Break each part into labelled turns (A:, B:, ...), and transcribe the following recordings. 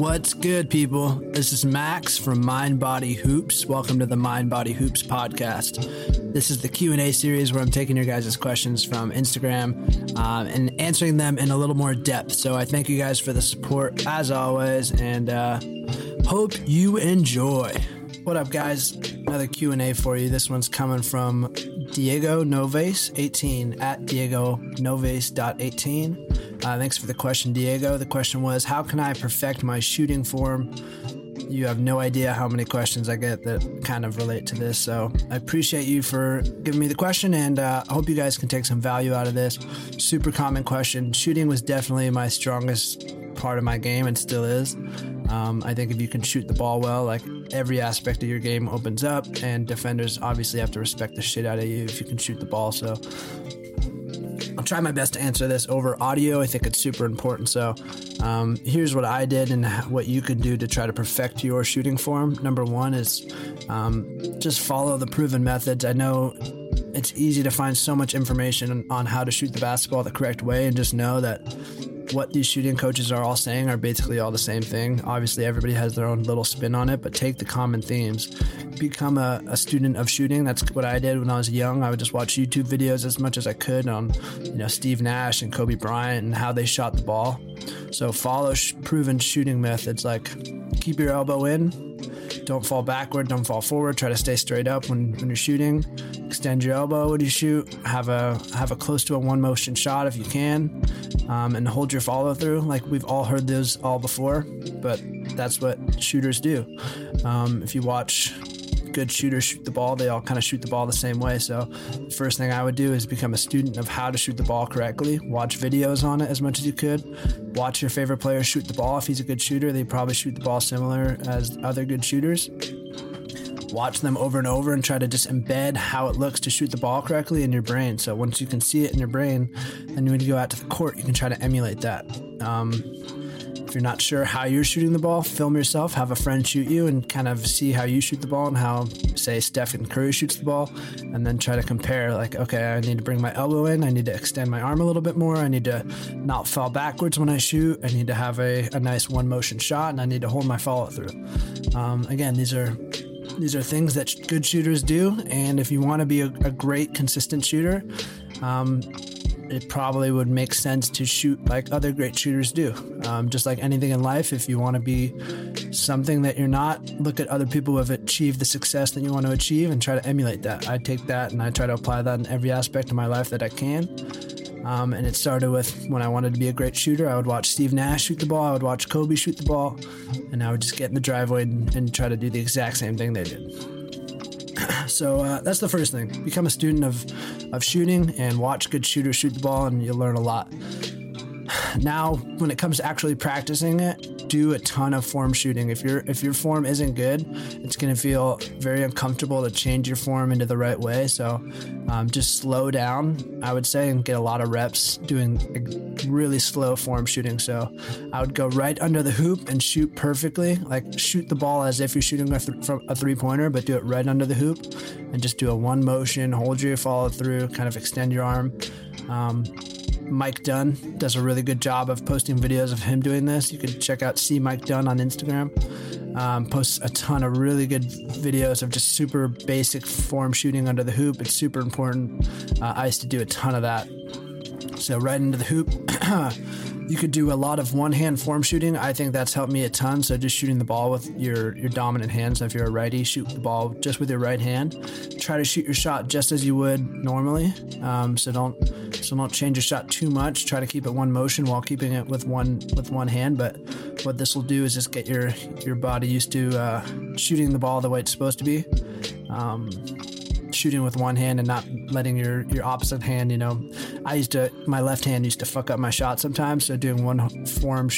A: What's good, people? This is Max from Mind Body Hoops. Welcome to the Mind Body Hoops podcast. This is the Q and A series where I'm taking your guys' questions from Instagram um, and answering them in a little more depth. So I thank you guys for the support as always, and uh, hope you enjoy. What up, guys? Another Q and A for you. This one's coming from Diego Noves, 18 at Diego Noves 18. Uh, thanks for the question, Diego. The question was, how can I perfect my shooting form? You have no idea how many questions I get that kind of relate to this. So I appreciate you for giving me the question, and uh, I hope you guys can take some value out of this. Super common question. Shooting was definitely my strongest part of my game and still is. Um, I think if you can shoot the ball well, like every aspect of your game opens up, and defenders obviously have to respect the shit out of you if you can shoot the ball. So try my best to answer this over audio. I think it's super important. So, um, here's what I did and what you can do to try to perfect your shooting form. Number one is um, just follow the proven methods. I know it's easy to find so much information on how to shoot the basketball the correct way, and just know that what these shooting coaches are all saying are basically all the same thing. Obviously, everybody has their own little spin on it, but take the common themes. Become a, a, student of shooting. That's what I did when I was young. I would just watch YouTube videos as much as I could on, you know, Steve Nash and Kobe Bryant and how they shot the ball. So follow sh- proven shooting methods like keep your elbow in, don't fall backward, don't fall forward. Try to stay straight up when, when you're shooting. Extend your elbow when you shoot. Have a have a close to a one motion shot if you can, um, and hold your follow through. Like we've all heard those all before, but that's what shooters do. Um, if you watch good shooters shoot the ball, they all kind of shoot the ball the same way. So, the first thing I would do is become a student of how to shoot the ball correctly. Watch videos on it as much as you could. Watch your favorite player shoot the ball. If he's a good shooter, they probably shoot the ball similar as other good shooters. Watch them over and over and try to just embed how it looks to shoot the ball correctly in your brain. So once you can see it in your brain, then when you go out to the court, you can try to emulate that. Um, if you're not sure how you're shooting the ball, film yourself, have a friend shoot you, and kind of see how you shoot the ball and how, say, Stephen Curry shoots the ball, and then try to compare. Like, okay, I need to bring my elbow in, I need to extend my arm a little bit more, I need to not fall backwards when I shoot, I need to have a, a nice one motion shot, and I need to hold my follow through. Um, again, these are these are things that good shooters do, and if you want to be a, a great, consistent shooter, um, it probably would make sense to shoot like other great shooters do. Um, just like anything in life, if you want to be something that you're not, look at other people who have achieved the success that you want to achieve and try to emulate that. I take that and I try to apply that in every aspect of my life that I can. Um, and it started with when I wanted to be a great shooter, I would watch Steve Nash shoot the ball, I would watch Kobe shoot the ball, and I would just get in the driveway and, and try to do the exact same thing they did. so uh, that's the first thing. Become a student of, of shooting and watch good shooters shoot the ball, and you'll learn a lot. Now, when it comes to actually practicing it, do a ton of form shooting. If your if your form isn't good, it's going to feel very uncomfortable to change your form into the right way. So, um, just slow down, I would say, and get a lot of reps doing really slow form shooting. So, I would go right under the hoop and shoot perfectly, like shoot the ball as if you're shooting a, th- a three pointer, but do it right under the hoop, and just do a one motion, hold your follow through, kind of extend your arm. Um, Mike Dunn does a really good job of posting videos of him doing this. You can check out See Mike Dunn on Instagram. Um, posts a ton of really good videos of just super basic form shooting under the hoop. It's super important. Uh, I used to do a ton of that. So right into the hoop. You could do a lot of one hand form shooting. I think that's helped me a ton. So just shooting the ball with your your dominant hand. So if you're a righty, shoot the ball just with your right hand. Try to shoot your shot just as you would normally. Um, so don't so don't change your shot too much. Try to keep it one motion while keeping it with one with one hand. But what this will do is just get your your body used to uh, shooting the ball the way it's supposed to be. Um, shooting with one hand and not letting your your opposite hand, you know, I used to my left hand used to fuck up my shot sometimes. So doing one form,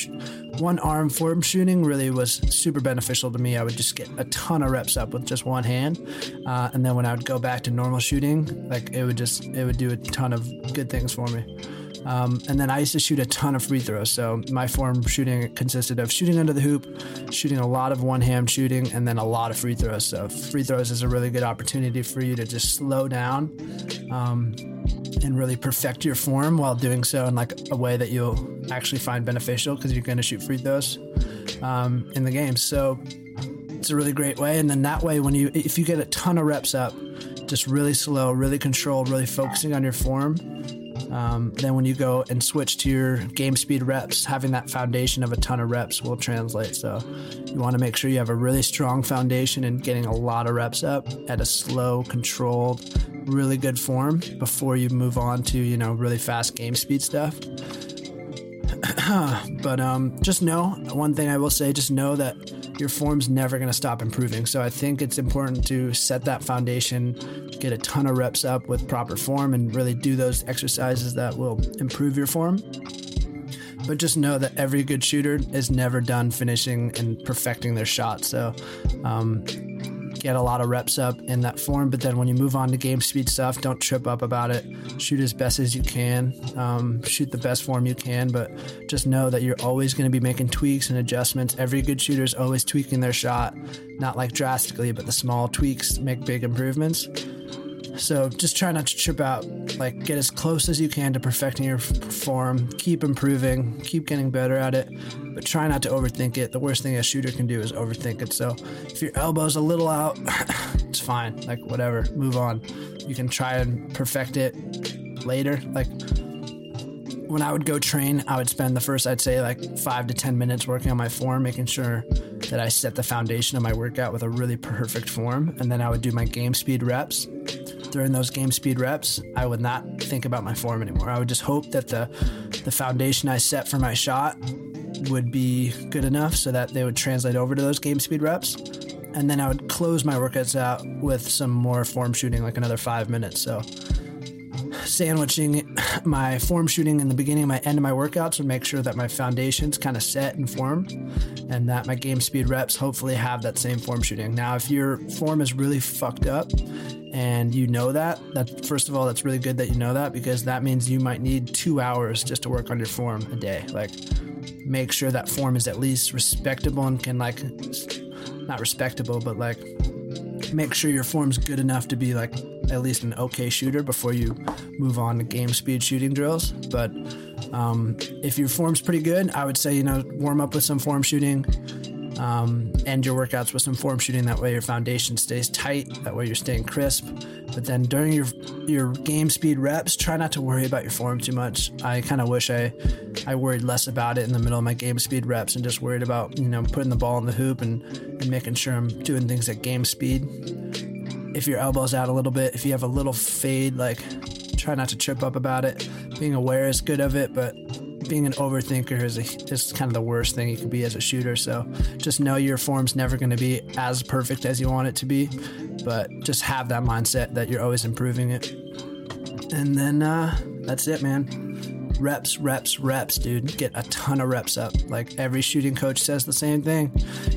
A: one arm form shooting really was super beneficial to me. I would just get a ton of reps up with just one hand, uh, and then when I would go back to normal shooting, like it would just it would do a ton of good things for me. Um, and then I used to shoot a ton of free throws. So my form shooting consisted of shooting under the hoop, shooting a lot of one hand shooting, and then a lot of free throws. So free throws is a really good opportunity for you to just slow down um, and really perfect your form while doing so in like a way that you'll actually find beneficial because you're going to shoot free throws. um, in the game. So it's a really great way. And then that way, when you if you get a ton of reps up, just really slow, really controlled, really focusing on your form. Um, then when you go and switch to your game speed reps, having that foundation of a ton of reps will translate. So you want to make sure you have a really strong foundation and getting a lot of reps up at a slow, controlled, really good form before you move on to you know really fast game speed stuff. but um, just know one thing I will say: just know that your form's never going to stop improving. So I think it's important to set that foundation, get a ton of reps up with proper form, and really do those exercises that will improve your form. But just know that every good shooter is never done finishing and perfecting their shot. So um, get a lot of reps up in that form. But then when you move on to game speed stuff, don't trip up about it. Shoot as best as you can. Um, shoot the best form you can. But just know that you're always going to be making tweaks and adjustments. Every good shooter is always tweaking their shot, not like drastically, but the small tweaks make big improvements. So just try not to trip out. Like get as close as you can to perfecting your form. Keep improving. Keep getting better at it. But try not to overthink it. The worst thing a shooter can do is overthink it. So if your elbow's a little out, it's fine. Like whatever. Move on. You can try and perfect it later. Like when I would go train, I would spend the first, I'd say, like five to 10 minutes working on my form, making sure that I set the foundation of my workout with a really perfect form. And then I would do my game speed reps during those game speed reps, I would not think about my form anymore. I would just hope that the the foundation I set for my shot would be good enough so that they would translate over to those game speed reps. And then I would close my workouts out with some more form shooting, like another five minutes. So sandwiching my form shooting in the beginning of my end of my workouts would make sure that my foundation's kind of set and form and that my game speed reps hopefully have that same form shooting. Now, if your form is really fucked up and you know that, that first of all, that's really good that you know that because that means you might need two hours just to work on your form a day. Like, make sure that form is at least respectable and can like, not respectable, but like, make sure your form's good enough to be like at least an okay shooter before you move on to game speed shooting drills. But um, if your form's pretty good, I would say you know warm up with some form shooting um, end your workouts with some form shooting. That way your foundation stays tight. That way you're staying crisp. But then during your your game speed reps, try not to worry about your form too much. I kind of wish I I worried less about it in the middle of my game speed reps and just worried about you know putting the ball in the hoop and and making sure I'm doing things at game speed. If your elbow's out a little bit, if you have a little fade, like try not to trip up about it. Being aware is good of it, but being an overthinker is, a, is kind of the worst thing you can be as a shooter. So just know your form's never going to be as perfect as you want it to be, but just have that mindset that you're always improving it. And then uh, that's it, man. Reps, reps, reps, dude. Get a ton of reps up. Like every shooting coach says the same thing.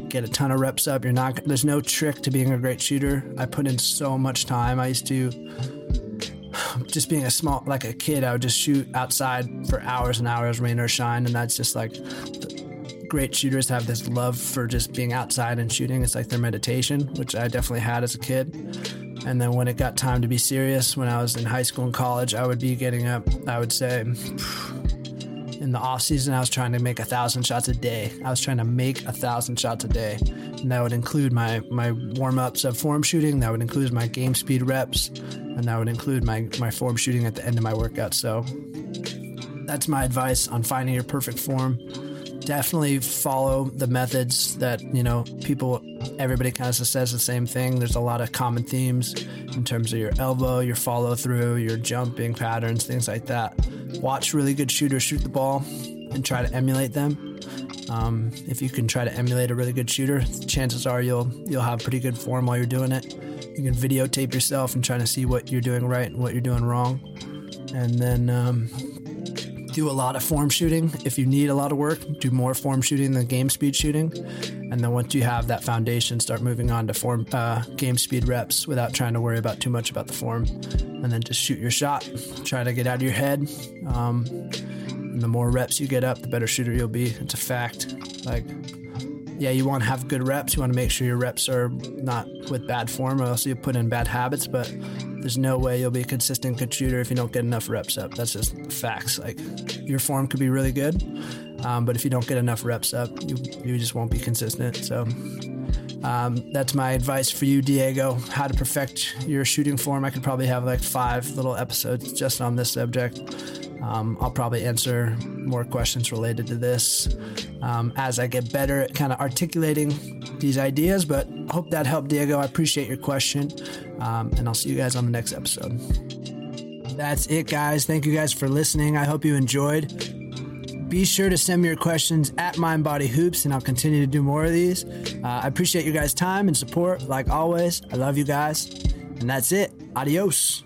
A: Get a ton of reps up. You're not. There's no trick to being a great shooter. I put in so much time. I used to just being a small like a kid i would just shoot outside for hours and hours rain or shine and that's just like great shooters have this love for just being outside and shooting it's like their meditation which i definitely had as a kid and then when it got time to be serious when i was in high school and college i would be getting up i would say in the off season i was trying to make a thousand shots a day. I was trying to make a thousand shots a day. And that would include my my warm-ups of form shooting. That would include my game speed reps. And that would include my my form shooting at the end of my workout. So that's my advice on finding your perfect form. Definitely follow the methods that you know people everybody kind of says the same thing. There's a lot of common themes in terms of your elbow your follow through your jumping patterns things like that. Watch really good shooters shoot the ball and try to emulate them. Um, if you can try to emulate a really good shooter chances are you'll you'll have pretty good form while you're doing it. You can videotape yourself and try to see what you're doing right and what you're doing wrong. And then um, do a lot of form shooting. If you need a lot of work, do more form shooting than game speed shooting. And then once you have that foundation, start moving on to form uh, game speed reps without trying to worry about too much about the form. And then just shoot your shot. Try to get out of your head. Um, the more reps you get up, the better shooter you'll be. It's a fact. Like, yeah, you want to have good reps. You want to make sure your reps are not with bad form, or else you put in bad habits. But there's no way you'll be a consistent shooter if you don't get enough reps up. That's just facts. Like your form could be really good, Um, but if you don't get enough reps up, you, you just won't be consistent. So um, that's my advice for you, Diego. How to perfect your shooting form. I could probably have like five little episodes just on this subject. Um, I'll probably answer more questions related to this um, as I get better at kind of articulating these ideas. But hope that helped, Diego. I appreciate your question. Um, and I'll see you guys on the next episode. That's it, guys. Thank you guys for listening. I hope you enjoyed. Be sure to send me your questions at MindBodyHoops, Hoops, and I'll continue to do more of these. Uh, I appreciate you guys' time and support, like always. I love you guys. And that's it. Adios.